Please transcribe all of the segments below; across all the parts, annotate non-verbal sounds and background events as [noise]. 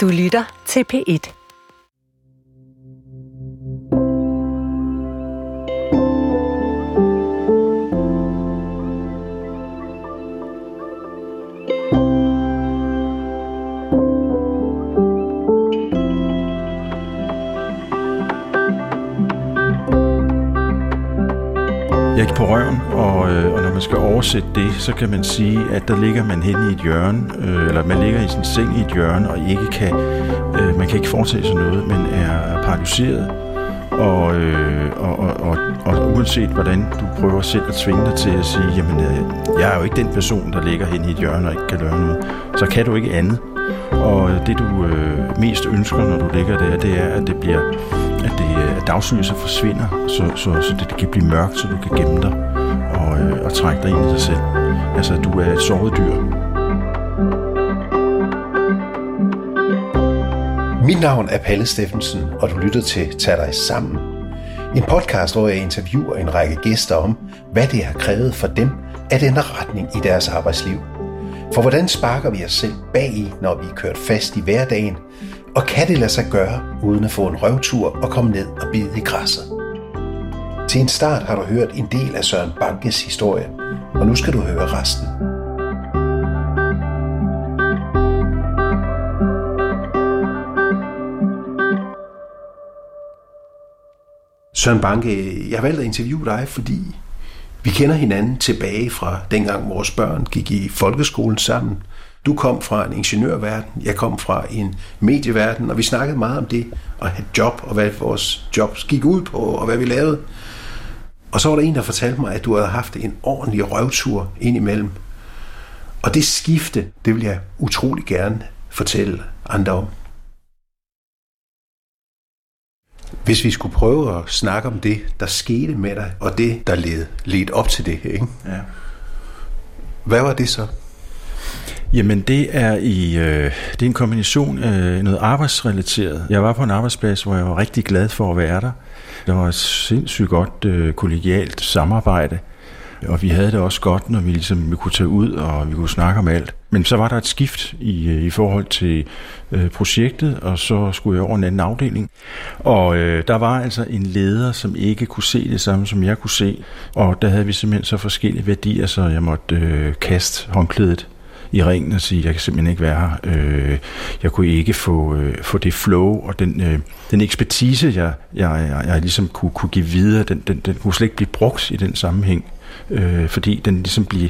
Du lytter til P1. Oversætte det, så kan man sige, at der ligger man hen i et hjørne, øh, eller man ligger i sin seng i et hjørne, og ikke kan, øh, man kan ikke foretage sig noget, men er paralyseret. Og, øh, og, og, og, og uanset hvordan du prøver selv at tvinge dig til at sige, jamen øh, jeg er jo ikke den person, der ligger hen i et hjørne og ikke kan gøre noget, så kan du ikke andet. Og øh, det du øh, mest ønsker, når du ligger der, det er, at det bliver at, det, øh, at dagslyset forsvinder, så, så, så det, det kan blive mørkt, så du kan gemme dig og, øh, og trække dig ind i dig selv. Altså, du er et såret dyr. Mit navn er Palle Steffensen, og du lytter til Tag dig sammen. En podcast, hvor jeg interviewer en række gæster om, hvad det har krævet for dem at ændre retning i deres arbejdsliv. For hvordan sparker vi os selv bag i, når vi er kørt fast i hverdagen, og kan det lade sig gøre, uden at få en røvtur og komme ned og bide i græsset? Til en start har du hørt en del af Søren Bankes historie, og nu skal du høre resten. Søren Banke, jeg har valgt at interviewe dig, fordi vi kender hinanden tilbage fra dengang vores børn gik i folkeskolen sammen. Du kom fra en ingeniørverden, jeg kom fra en medieverden, og vi snakkede meget om det at have job, og hvad vores jobs gik ud på, og hvad vi lavede. Og så var der en, der fortalte mig, at du havde haft en ordentlig røvtur indimellem. Og det skifte, det vil jeg utrolig gerne fortælle andre om. Hvis vi skulle prøve at snakke om det, der skete med dig, og det, der led, led op til det, ikke? Ja. Hvad var det så? Jamen, det er, i, øh, det er en kombination af noget arbejdsrelateret. Jeg var på en arbejdsplads, hvor jeg var rigtig glad for at være der. Der var et sindssygt godt øh, kollegialt samarbejde, og vi havde det også godt, når vi ligesom vi kunne tage ud, og vi kunne snakke om alt. Men så var der et skift i, øh, i forhold til øh, projektet, og så skulle jeg over en anden afdeling. Og øh, der var altså en leder, som ikke kunne se det samme, som jeg kunne se. Og der havde vi simpelthen så forskellige værdier, så jeg måtte øh, kaste håndklædet i ringen og sige, jeg kan simpelthen ikke være her. Øh, jeg kunne ikke få, øh, få det flow og den, øh, den ekspertise, jeg, jeg, jeg, jeg ligesom kunne, kunne give videre, den, den, den kunne slet ikke blive brugt i den sammenhæng. Øh, fordi den ligesom blev,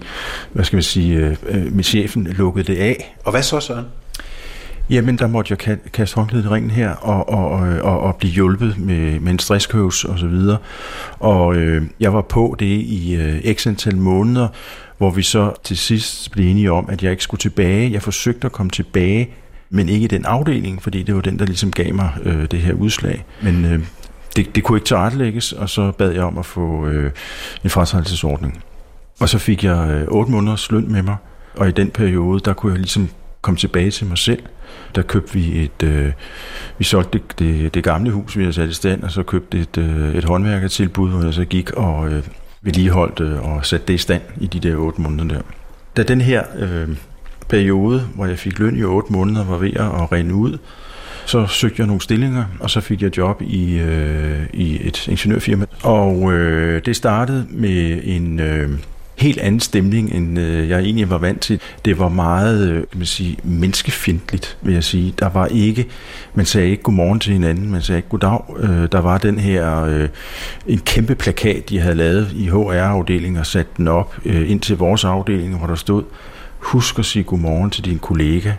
hvad skal man sige, øh, øh med chefen lukkede det af. Og hvad så, Søren? Jamen, der måtte jeg kaste håndklædet i ringen her og, og, og, og blive hjulpet med, med en stresskøs og så videre. Og øh, jeg var på det i øh, x antal måneder, hvor vi så til sidst blev enige om, at jeg ikke skulle tilbage. Jeg forsøgte at komme tilbage, men ikke i den afdeling, fordi det var den, der ligesom gav mig øh, det her udslag. Men øh, det, det kunne ikke tilrettelægges, og så bad jeg om at få øh, en fratrædelsesordning. Og så fik jeg øh, 8 måneders løn med mig, og i den periode, der kunne jeg ligesom komme tilbage til mig selv. Der købte vi et, øh, vi solgte det, det, det gamle hus, vi havde sat i stand, og så købte et, øh, et håndværkertilbud, hvor jeg så gik og øh, vedligeholdt øh, og satte det i stand i de der otte måneder der. Da den her øh, periode, hvor jeg fik løn i otte måneder, var ved at rende ud, så søgte jeg nogle stillinger, og så fik jeg job i, øh, i et ingeniørfirma. Og øh, det startede med en øh, helt anden stemning, end øh, jeg egentlig var vant til. Det var meget øh, kan man sige, menneskefjendtligt, vil jeg sige. Der var ikke, man sagde ikke godmorgen til hinanden, man sagde ikke goddag. Øh, der var den her, øh, en kæmpe plakat, de havde lavet i HR-afdelingen og sat den op øh, ind til vores afdeling, hvor der stod, husk at sige godmorgen til din kollega.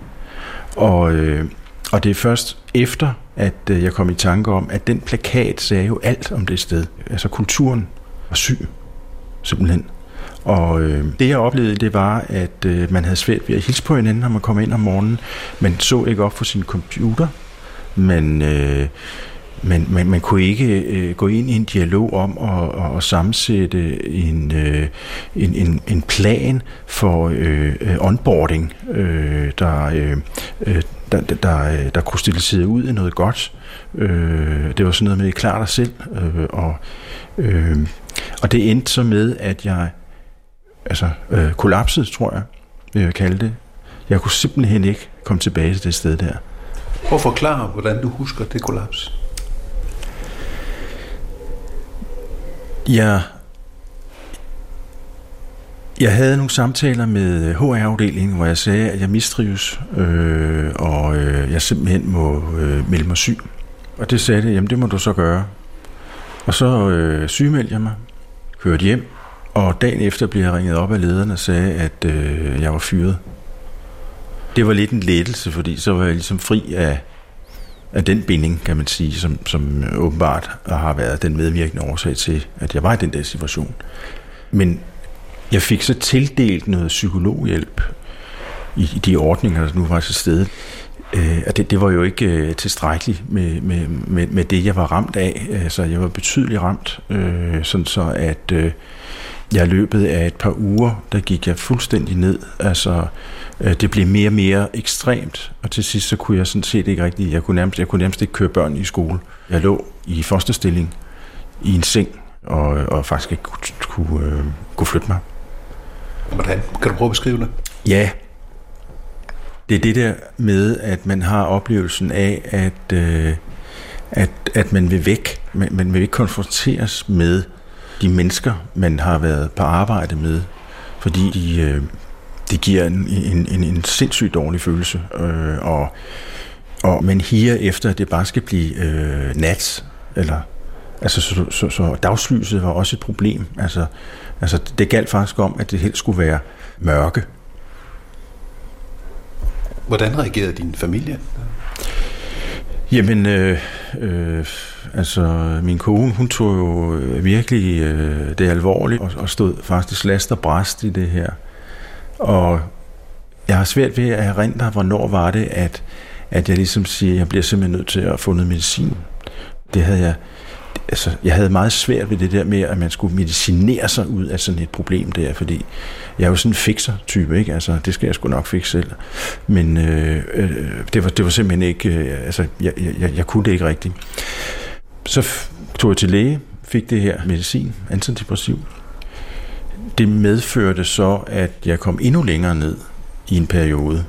Og, øh, og det er først efter, at øh, jeg kom i tanke om, at den plakat sagde jo alt om det sted. Altså kulturen var syg, simpelthen. Og øh, det jeg oplevede, det var, at øh, man havde svært ved at hilse på hinanden, når man kom ind om morgenen. Man så ikke op for sin computer. Man, øh, man, man, man kunne ikke øh, gå ind i en dialog om at, at sammensætte en, øh, en, en, en plan for øh, øh onboarding, øh, der, øh, øh der, der, der, øh, der kunne ud i noget godt. Øh, det var sådan noget med at klare dig selv. Øh, og, øh, og det endte så med, at jeg altså, øh, kollapsede, tror jeg, vil jeg kalde det. Jeg kunne simpelthen ikke komme tilbage til det sted der. Prøv at forklare, hvordan du husker det kollaps. Ja, jeg havde nogle samtaler med HR-afdelingen, hvor jeg sagde, at jeg mistrives, øh, og øh, jeg simpelthen må øh, melde mig syg. Og det sagde det, jamen det må du så gøre. Og så øh, sygemeldte jeg mig, kørte hjem, og dagen efter blev jeg ringet op af lederne og sagde, at øh, jeg var fyret. Det var lidt en lettelse, fordi så var jeg ligesom fri af, af den binding, kan man sige, som, som åbenbart har været den medvirkende årsag til, at jeg var i den der situation. Men jeg fik så tildelt noget psykologhjælp i de ordninger, der nu var til stede. Øh, og det, det var jo ikke øh, tilstrækkeligt med, med, med, med det, jeg var ramt af. Altså, jeg var betydeligt ramt, øh, sådan så at øh, jeg løbet af et par uger, der gik jeg fuldstændig ned. Altså, øh, det blev mere og mere ekstremt, og til sidst så kunne jeg sådan set ikke rigtig, jeg kunne nærmest, jeg kunne nærmest ikke køre børn i skole. Jeg lå i fosterstilling i en seng, og, og faktisk ikke kunne, kunne, øh, kunne flytte mig. Hvordan? Kan du prøve at beskrive det? Ja. Det er det der med, at man har oplevelsen af, at, øh, at, at man vil væk. Man, man vil ikke konfronteres med de mennesker, man har været på arbejde med. Fordi de, øh, det giver en, en, en, en sindssygt dårlig følelse. Øh, og, og man higer efter, at det bare skal blive øh, nat. Eller, altså, så, så, så dagslyset var også et problem. Altså, Altså, det galt faktisk om, at det helst skulle være mørke. Hvordan reagerede din familie? Jamen, øh, øh, altså, min kone, hun tog jo øh, virkelig øh, det alvorligt, og, og stod faktisk last og bræst i det her. Og jeg har svært ved at erindre, hvornår var det, at, at jeg ligesom siger, at jeg bliver simpelthen nødt til at få noget medicin. Det havde jeg altså, jeg havde meget svært ved det der med, at man skulle medicinere sig ud af sådan et problem der, fordi jeg er jo sådan en fixer-type, ikke? Altså, det skal jeg sgu nok fikse selv. Men øh, øh, det, var, det var simpelthen ikke, øh, altså, jeg, jeg, jeg kunne det ikke rigtigt. Så tog jeg til læge, fik det her medicin, antidepressiv. Det medførte så, at jeg kom endnu længere ned i en periode.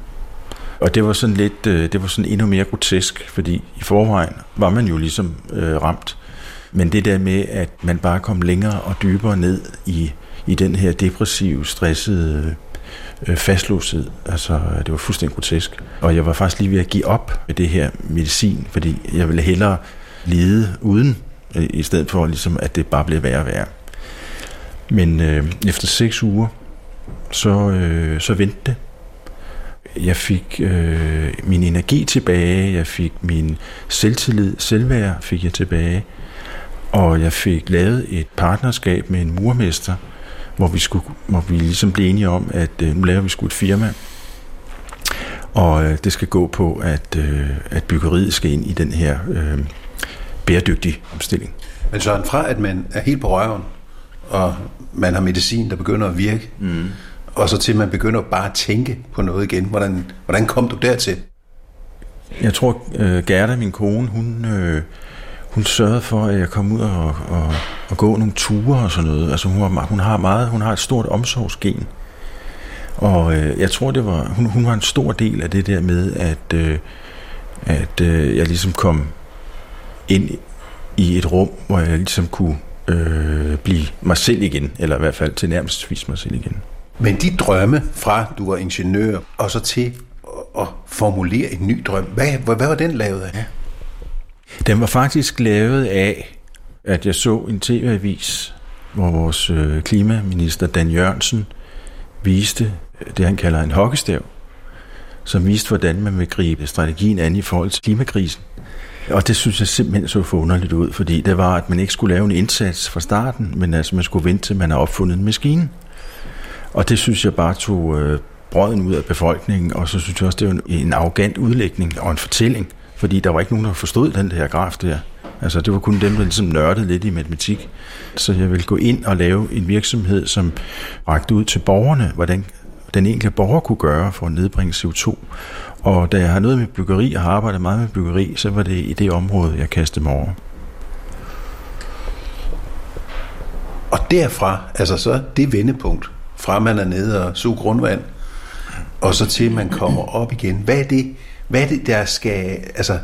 Og det var sådan lidt, øh, det var sådan endnu mere grotesk, fordi i forvejen var man jo ligesom øh, ramt men det der med, at man bare kom længere og dybere ned i, i den her depressive, stressede øh, fastlåshed, altså det var fuldstændig grotesk. Og jeg var faktisk lige ved at give op med det her medicin, fordi jeg ville hellere lide uden, øh, i stedet for ligesom, at det bare blev værre og værre. Men øh, efter seks uger, så, øh, så vendte det. Jeg fik øh, min energi tilbage, jeg fik min selvtillid, selvværd fik jeg tilbage og jeg fik lavet et partnerskab med en murmester, hvor vi, skulle, hvor vi ligesom blev enige om, at øh, nu laver vi sgu et firma, og øh, det skal gå på, at, øh, at byggeriet skal ind i den her øh, bæredygtige omstilling. Men så fra at man er helt på røven, og man har medicin, der begynder at virke, mm. og så til man begynder bare at tænke på noget igen. Hvordan, hvordan kom du dertil? Jeg tror, øh, Gerda, min kone, hun, øh, hun sørgede for, at jeg kom ud og, og, og gå nogle ture og sådan noget. Altså hun, har, hun har meget, hun har et stort omsorgsgen. Og øh, jeg tror, det var, hun, hun var en stor del af det der med, at, øh, at øh, jeg ligesom kom ind i et rum, hvor jeg ligesom kunne øh, blive mig selv igen, eller i hvert fald til nærmest vise mig selv igen. Men de drømme fra, du var ingeniør, og så til at formulere en ny drøm, hvad, hvad, hvad var den lavet af? Ja. Den var faktisk lavet af, at jeg så en tv-avis, hvor vores øh, klimaminister Dan Jørgensen viste det, han kalder en hockeystav, som viste, hvordan man vil gribe strategien an i forhold til klimakrisen. Og det synes jeg simpelthen så forunderligt ud, fordi det var, at man ikke skulle lave en indsats fra starten, men altså man skulle vente til, man har opfundet en maskine. Og det synes jeg bare tog øh, brøden ud af befolkningen, og så synes jeg også, det var en en arrogant udlægning og en fortælling – fordi der var ikke nogen, der forstod den her graf der. Altså, det var kun dem, der ligesom nørdede lidt i matematik. Så jeg ville gå ind og lave en virksomhed, som rakte ud til borgerne, hvordan den enkelte borger kunne gøre for at nedbringe CO2. Og da jeg har noget med byggeri og har arbejdet meget med byggeri, så var det i det område, jeg kastede mig over. Og derfra, altså så det vendepunkt, fra man er nede og suger grundvand, og så til man kommer op igen. Hvad er det, Hvad er det, der skal... Altså,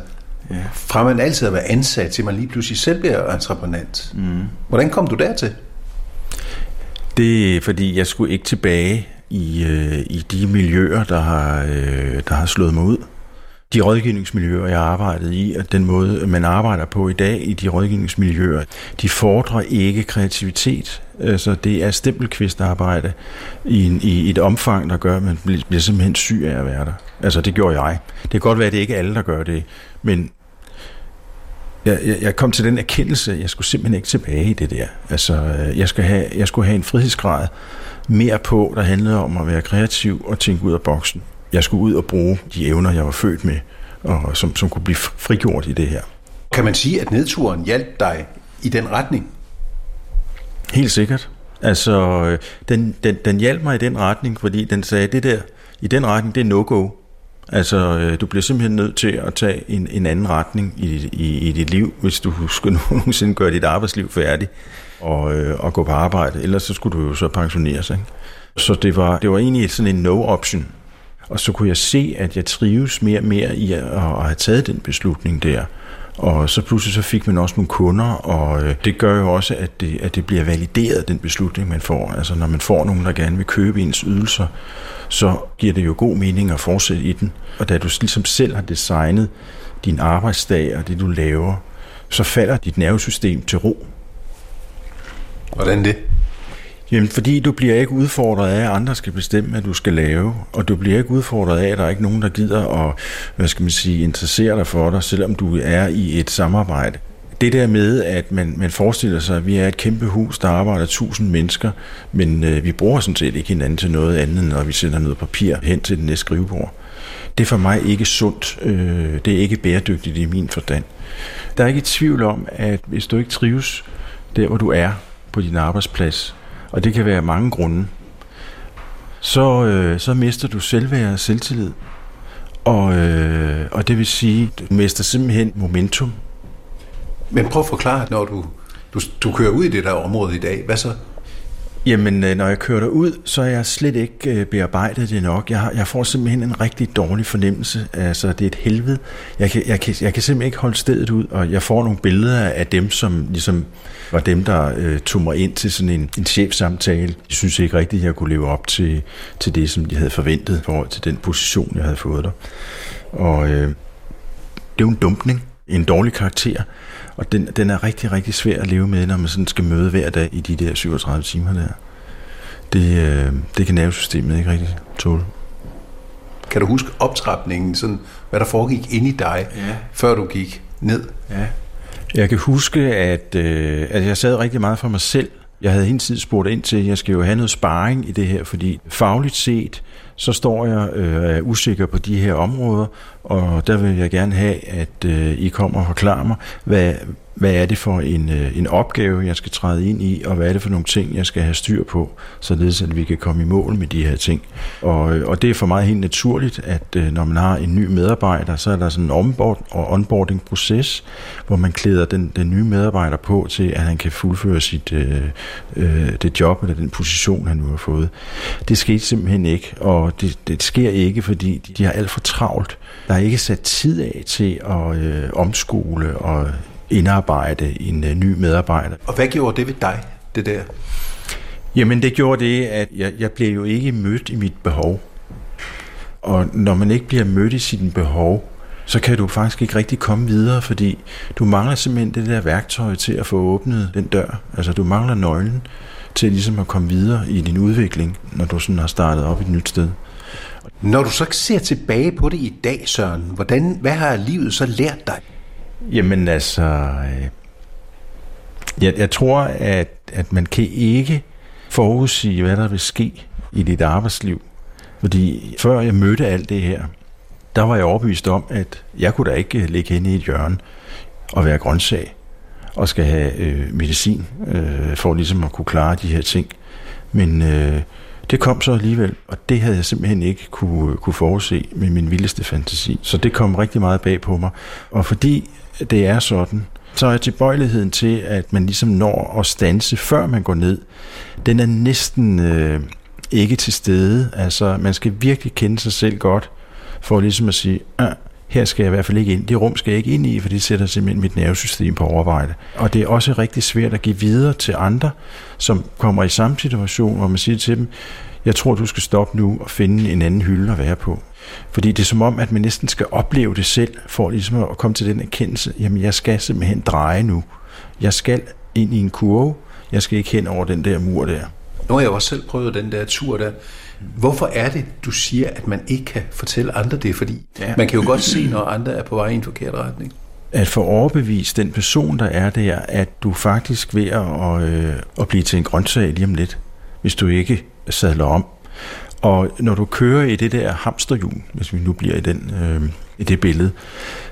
ja. fra man altid har været ansat, til man lige pludselig selv bliver entreprenant. Mm. Hvordan kom du dertil? Det er, fordi jeg skulle ikke tilbage i, øh, i de miljøer, der har, øh, der har slået mig ud. De rådgivningsmiljøer, jeg arbejdede i, og den måde, man arbejder på i dag i de rådgivningsmiljøer, de fordrer ikke kreativitet. Altså, det er stempelkvistarbejde i, en, i et omfang, der gør, at man bliver simpelthen syg af at være der. Altså, det gjorde jeg. Det kan godt være, at det ikke er alle, der gør det, men jeg, jeg, jeg kom til den erkendelse, at jeg skulle simpelthen ikke tilbage i det der. Altså, øh, jeg, skal have, jeg skulle have en frihedsgrad mere på, der handlede om at være kreativ og tænke ud af boksen. Jeg skulle ud og bruge de evner, jeg var født med, og som, som kunne blive frigjort i det her. Kan man sige, at nedturen hjalp dig i den retning? Helt sikkert. Altså, den, den, den hjalp mig i den retning, fordi den sagde, det der, i den retning, det er no-go. Altså, øh, du bliver simpelthen nødt til at tage en, en anden retning i, i, i dit liv, hvis du [laughs] skal nogensinde gøre dit arbejdsliv færdigt og, øh, og gå på arbejde. Ellers så skulle du jo så pensioneres. Ikke? Så det var, det var egentlig sådan en no-option. Og så kunne jeg se, at jeg trives mere og mere i at, at have taget den beslutning der. Og så pludselig så fik man også nogle kunder, og øh, det gør jo også, at det, at det bliver valideret, den beslutning, man får. Altså når man får nogen, der gerne vil købe ens ydelser, så giver det jo god mening at fortsætte i den. Og da du ligesom selv har designet din arbejdsdag og det, du laver, så falder dit nervesystem til ro. Hvordan det? Jamen, fordi du bliver ikke udfordret af, at andre skal bestemme, hvad du skal lave, og du bliver ikke udfordret af, at der er ikke nogen, der gider at, hvad skal man sige, interessere dig for dig, selvom du er i et samarbejde. Det der med, at man, man forestiller sig, at vi er et kæmpe hus, der arbejder tusind mennesker, men øh, vi bruger sådan set ikke hinanden til noget andet, når vi sender noget papir hen til den næste skrivebord. Det er for mig ikke sundt. Øh, det er ikke bæredygtigt i min forstand. Der er ikke et tvivl om, at hvis du ikke trives der, hvor du er på din arbejdsplads, og det kan være mange grunde, så, øh, så mister du selvværd og selvtillid. Og, øh, og det vil sige, du mister simpelthen momentum. Men prøv at forklare, når du, du, du kører ud i det der område i dag, hvad så? Jamen, øh, når jeg kører ud, så er jeg slet ikke øh, bearbejdet det nok. Jeg, jeg får simpelthen en rigtig dårlig fornemmelse. Altså, det er et helvede. Jeg kan, jeg, kan, jeg kan simpelthen ikke holde stedet ud, og jeg får nogle billeder af dem, som ligesom var dem, der øh, tog mig ind til sådan en, en chefsamtale. Jeg synes ikke rigtigt, at jeg kunne leve op til, til det, som de havde forventet i forhold til den position, jeg havde fået der. Og øh, det er jo en dumpning, en dårlig karakter, og den, den er rigtig, rigtig svær at leve med, når man sådan skal møde hver dag i de der 37 timer der. Det, øh, det kan nervesystemet ikke rigtig tåle. Kan du huske optrapningen, sådan, hvad der foregik inde i dig, ja. før du gik ned? Ja. Jeg kan huske, at, øh, at jeg sad rigtig meget for mig selv. Jeg havde hele tiden spurgt ind til, at jeg skal jo have noget sparring i det her, fordi fagligt set, så står jeg øh, er usikker på de her områder, og der vil jeg gerne have, at øh, I kommer og forklarer mig, hvad, hvad er det for en, øh, en opgave, jeg skal træde ind i, og hvad er det for nogle ting, jeg skal have styr på, således at vi kan komme i mål med de her ting. Og, øh, og det er for mig helt naturligt, at øh, når man har en ny medarbejder, så er der sådan en onboard, og onboarding-proces, hvor man klæder den, den nye medarbejder på til, at han kan fuldføre sit øh, det job eller den position, han nu har fået. Det skete simpelthen ikke, og det, det sker ikke, fordi de har alt for travlt. Der er ikke sat tid af til at øh, omskole og indarbejde en øh, ny medarbejder. Og hvad gjorde det ved dig, det der? Jamen det gjorde det, at jeg, jeg blev jo ikke mødt i mit behov. Og når man ikke bliver mødt i sit behov, så kan du faktisk ikke rigtig komme videre, fordi du mangler simpelthen det der værktøj til at få åbnet den dør. Altså du mangler nøglen til ligesom at komme videre i din udvikling, når du sådan har startet op et nyt sted. Når du så ser tilbage på det i dag, Søren, hvordan, hvad har livet så lært dig? Jamen altså, øh, jeg, jeg tror, at, at man kan ikke forudsige, hvad der vil ske i dit arbejdsliv. Fordi før jeg mødte alt det her, der var jeg overbevist om, at jeg kunne da ikke øh, ligge inde i et hjørne og være grøntsag og skal have øh, medicin øh, for ligesom at kunne klare de her ting. Men øh, det kom så alligevel, og det havde jeg simpelthen ikke kunne, kunne forudse med min vildeste fantasi. Så det kom rigtig meget bag på mig. Og fordi det er sådan, så er tilbøjeligheden til, at man ligesom når at stanse, før man går ned, den er næsten øh, ikke til stede. Altså, man skal virkelig kende sig selv godt, for ligesom at sige, ah, her skal jeg i hvert fald ikke ind. Det rum skal jeg ikke ind i, for det sætter simpelthen mit nervesystem på overvejde. Og det er også rigtig svært at give videre til andre, som kommer i samme situation, hvor man siger til dem, jeg tror, du skal stoppe nu og finde en anden hylde at være på. Fordi det er som om, at man næsten skal opleve det selv, for ligesom at komme til den erkendelse, jamen jeg skal simpelthen dreje nu. Jeg skal ind i en kurve, jeg skal ikke hen over den der mur der. Nu har jeg også selv prøvet den der tur der. Hvorfor er det, du siger, at man ikke kan fortælle andre det? Fordi ja. man kan jo godt se, når andre er på vej i en forkert retning. At få overbevist den person, der er der, at du faktisk ved at, øh, at blive til en grøntsag lige om lidt, hvis du ikke sadler om. Og når du kører i det der hamsterhjul, hvis vi nu bliver i, den, øh, i det billede,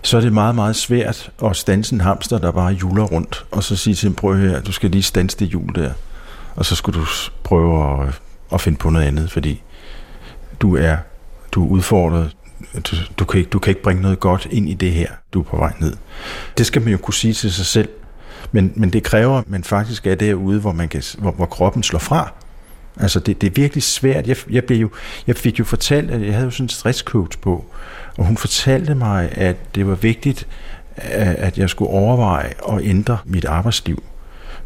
så er det meget, meget svært at stanse en hamster, der bare hjuler rundt, og så sige til en prøv her, du skal lige stanse det hjul der. Og så skulle du prøve at, at finde på noget andet, fordi du er, du er udfordret. Du, du, kan ikke, du kan ikke bringe noget godt ind i det her, du er på vej ned. Det skal man jo kunne sige til sig selv, men, men det kræver, at man faktisk er derude, hvor, man kan, hvor, hvor kroppen slår fra. Altså det, det er virkelig svært. Jeg, jeg, blev jo, jeg fik jo fortalt, at jeg havde jo sådan en stresscoach på, og hun fortalte mig, at det var vigtigt, at jeg skulle overveje at ændre mit arbejdsliv.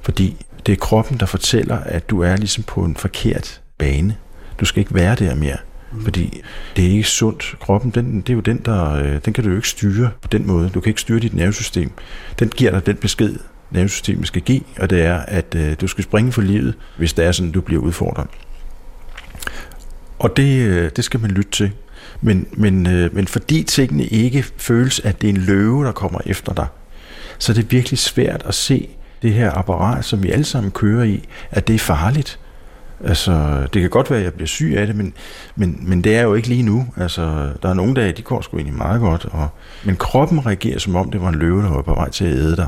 Fordi det er kroppen, der fortæller, at du er ligesom på en forkert bane. Du skal ikke være der mere. Mm. Fordi det er ikke sundt. Kroppen, den, det er jo den, der, øh, den kan du jo ikke styre på den måde. Du kan ikke styre dit nervesystem. Den giver dig den besked, nervesystemet skal give, og det er, at øh, du skal springe for livet, hvis det er sådan, du bliver udfordret. Og det, øh, det skal man lytte til. Men, men, øh, men fordi tingene ikke føles, at det er en løve, der kommer efter dig, så er det virkelig svært at se det her apparat, som vi alle sammen kører i, at det er farligt. Altså, det kan godt være, at jeg bliver syg af det, men, men, men det er jo ikke lige nu. Altså, der er nogle dage, de går sgu egentlig meget godt. Og, men kroppen reagerer, som om det var en løve, der var på vej til at æde dig.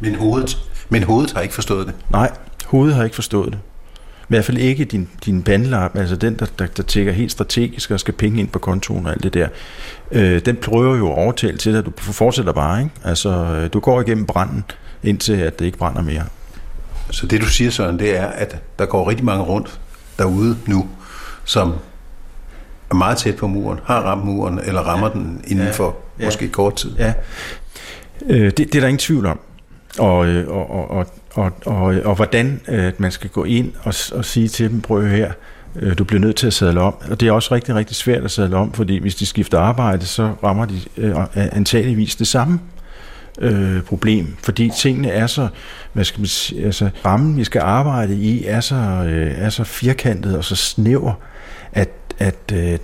Men hovedet, men hovedet har ikke forstået det? Nej, hovedet har ikke forstået det. I hvert fald ikke din, din bandlap, altså den, der, der, der tækker helt strategisk og skal penge ind på kontoen og alt det der. Øh, den prøver jo at overtale til dig, at du fortsætter bare. Ikke? Altså, øh, du går igennem branden, indtil at det ikke brænder mere. Så det du siger, Søren, det er, at der går rigtig mange rundt derude nu, som er meget tæt på muren, har ramt muren, eller rammer ja. den inden for ja. måske kort tid. Ja, øh, det, det er der ingen tvivl om. Og, og, og, og, og, og, og hvordan øh, man skal gå ind og, og sige til dem, prøv her, øh, du bliver nødt til at sadle om. Og det er også rigtig, rigtig svært at sadle om, fordi hvis de skifter arbejde, så rammer de øh, antageligvis det samme øh, problem, fordi tingene er så, hvad skal man sige, altså rammen, vi skal arbejde i, er så, øh, er så firkantet og så snæver, at, at øh,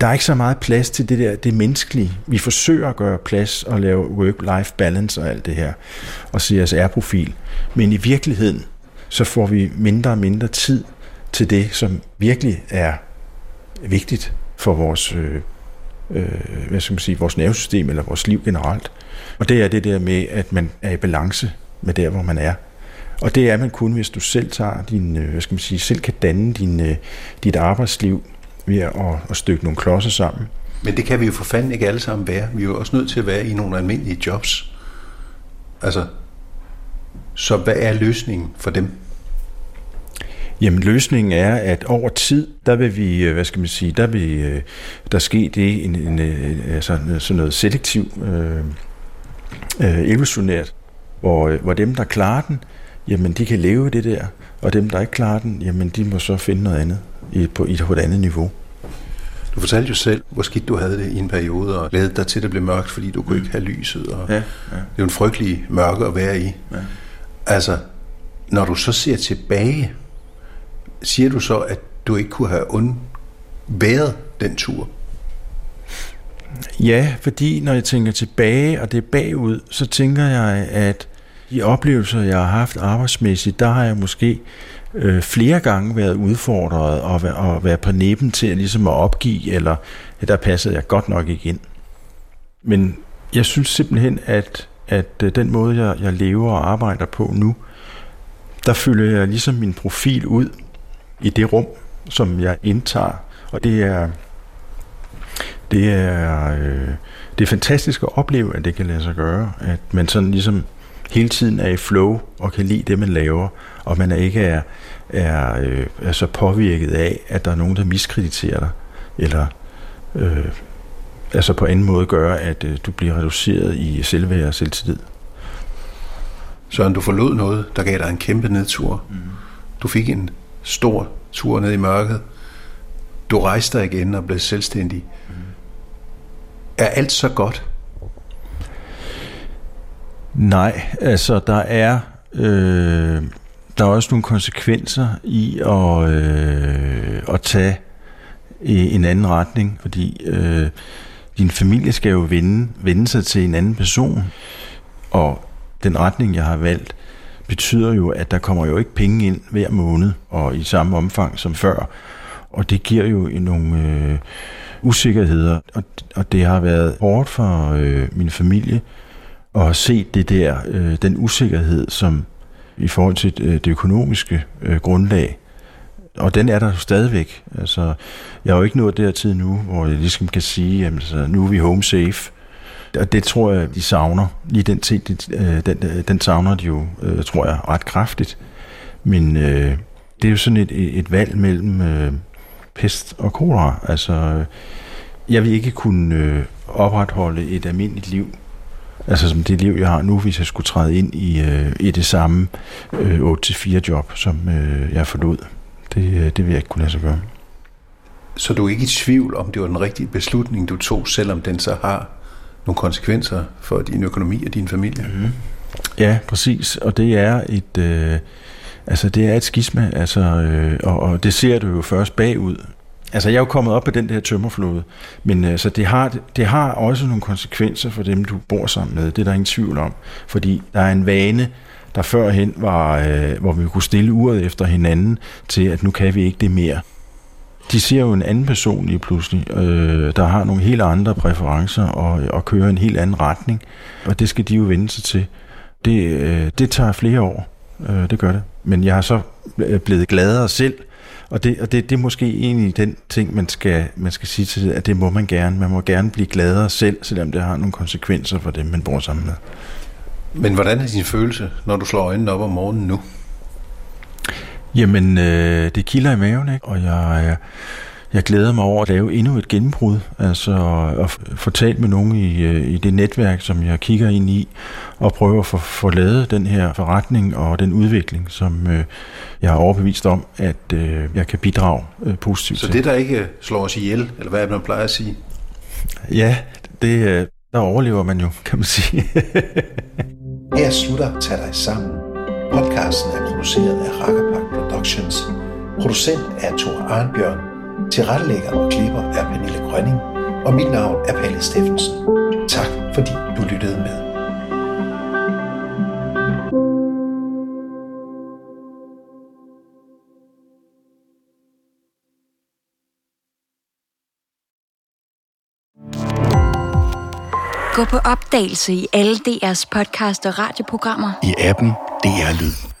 der er ikke så meget plads til det der, det menneskelige. Vi forsøger at gøre plads og lave work-life balance og alt det her, og CSR-profil. Men i virkeligheden, så får vi mindre og mindre tid til det, som virkelig er vigtigt for vores, øh, øh, hvad skal man sige, vores nervesystem eller vores liv generelt. Og det er det der med, at man er i balance med der, hvor man er. Og det er man kun, hvis du selv tager din, øh, hvad skal man sige, selv kan danne din, øh, dit arbejdsliv ved at, at stykke nogle klodser sammen. Men det kan vi jo for fanden ikke alle sammen være. Vi er jo også nødt til at være i nogle almindelige jobs. Altså, så hvad er løsningen for dem? Jamen løsningen er, at over tid, der vil vi, øh, hvad skal man sige, der vil der ske det en, en, altså sådan noget selektiv øh, øh, evolutionært, hvor, øh, hvor dem, der klarer den, jamen de kan leve det der, og dem, der ikke klarer den, jamen de må så finde noget andet i, på, i, på et andet niveau. Du fortalte jo selv, hvor skidt du havde det i en periode, og lavede dig til, at det blev mørkt, fordi du kunne mm. ikke have lyset. Og ja, ja. Det er jo en frygtelig mørke at være i. Ja. Altså, når du så ser tilbage, siger du så, at du ikke kunne have undværet den tur? Ja, fordi når jeg tænker tilbage, og det er bagud, så tænker jeg, at de oplevelser, jeg har haft arbejdsmæssigt, der har jeg måske øh, flere gange været udfordret og, og været på næben til at, ligesom at opgive, eller at der passede jeg godt nok ikke ind. Men jeg synes simpelthen, at, at øh, den måde, jeg, jeg lever og arbejder på nu, der fylder jeg ligesom min profil ud i det rum, som jeg indtager. Og det er det er, øh, det er fantastisk at opleve, at det kan lade sig gøre. At man sådan ligesom hele tiden er i flow og kan lide det, man laver, og man ikke er, er, øh, er så påvirket af, at der er nogen, der miskrediterer dig, eller øh, altså på anden måde gøre, at øh, du bliver reduceret i selvværd og selvtillid. Søren, du forlod noget, der gav dig en kæmpe nedtur. Mm. Du fik en stor tur ned i mørket. Du rejste dig igen og blev selvstændig. Mm. Er alt så godt? Nej, altså der er øh, der er også nogle konsekvenser i at, øh, at tage en anden retning, fordi øh, din familie skal jo vende, vende sig til en anden person, og den retning, jeg har valgt, betyder jo, at der kommer jo ikke penge ind hver måned, og i samme omfang som før, og det giver jo nogle øh, usikkerheder, og, og det har været hårdt for øh, min familie at have set det der, øh, den usikkerhed, som i forhold til øh, det økonomiske øh, grundlag, og den er der jo stadigvæk. Altså, jeg har jo ikke nået dertil nu, hvor jeg ligesom kan sige, at nu er vi home safe. Og det tror jeg, de savner. Lige den ting, de, øh, den, øh, den savner de jo, øh, tror jeg, ret kraftigt. Men øh, det er jo sådan et, et valg mellem øh, pest og kolera. Altså, jeg vil ikke kunne øh, opretholde et almindeligt liv, altså som det liv, jeg har nu, hvis jeg skulle træde ind i, øh, i det samme øh, 8-4 job, som øh, jeg forlod. Det, øh, det vil jeg ikke kunne lade sig gøre. Så du er ikke i tvivl om, det var den rigtige beslutning, du tog, selvom den så har nogle konsekvenser for din økonomi og din familie? Mm. Ja, præcis. Og det er et, øh, altså det er et skisma, altså, øh, og, og det ser du jo først bagud. Altså jeg er jo kommet op på den der tømmerflåde, men altså, det, har, det har også nogle konsekvenser for dem, du bor sammen med. Det er der ingen tvivl om. Fordi der er en vane, der førhen var, øh, hvor vi kunne stille uret efter hinanden til, at nu kan vi ikke det mere. De ser jo en anden person lige pludselig, øh, der har nogle helt andre præferencer og, og kører en helt anden retning, og det skal de jo vende sig til. Det, øh, det tager flere år, øh, det gør det. Men jeg har så øh, blevet gladere selv, og det, og det, det er måske egentlig den ting, man skal, man skal sige til det, at det må man gerne. Man må gerne blive gladere selv, selvom det har nogle konsekvenser for dem, man bor sammen med. Men hvordan er din følelse, når du slår øjnene op om morgenen nu? Jamen, øh, det kilder i maven, ikke? og jeg, jeg glæder mig over at lave endnu et gennembrud, altså at få talt med nogen i, øh, i det netværk, som jeg kigger ind i, og prøve at få, få lavet den her forretning og den udvikling, som øh, jeg er overbevist om, at øh, jeg kan bidrage øh, positivt Så det, der ikke slår os ihjel, eller hvad man plejer at sige? Ja, det, øh, der overlever man jo, kan man sige. [laughs] Her slutter Tag dig sammen. Podcasten er produceret af Rakkerpark Productions. Producent er Thor Arnbjørn. Tilrettelægger og klipper er Pernille Grønning. Og mit navn er Palle Steffensen. Tak fordi du lyttede med. Gå på opdagelse i alle DR's podcast og radioprogrammer. I appen DR Lyd.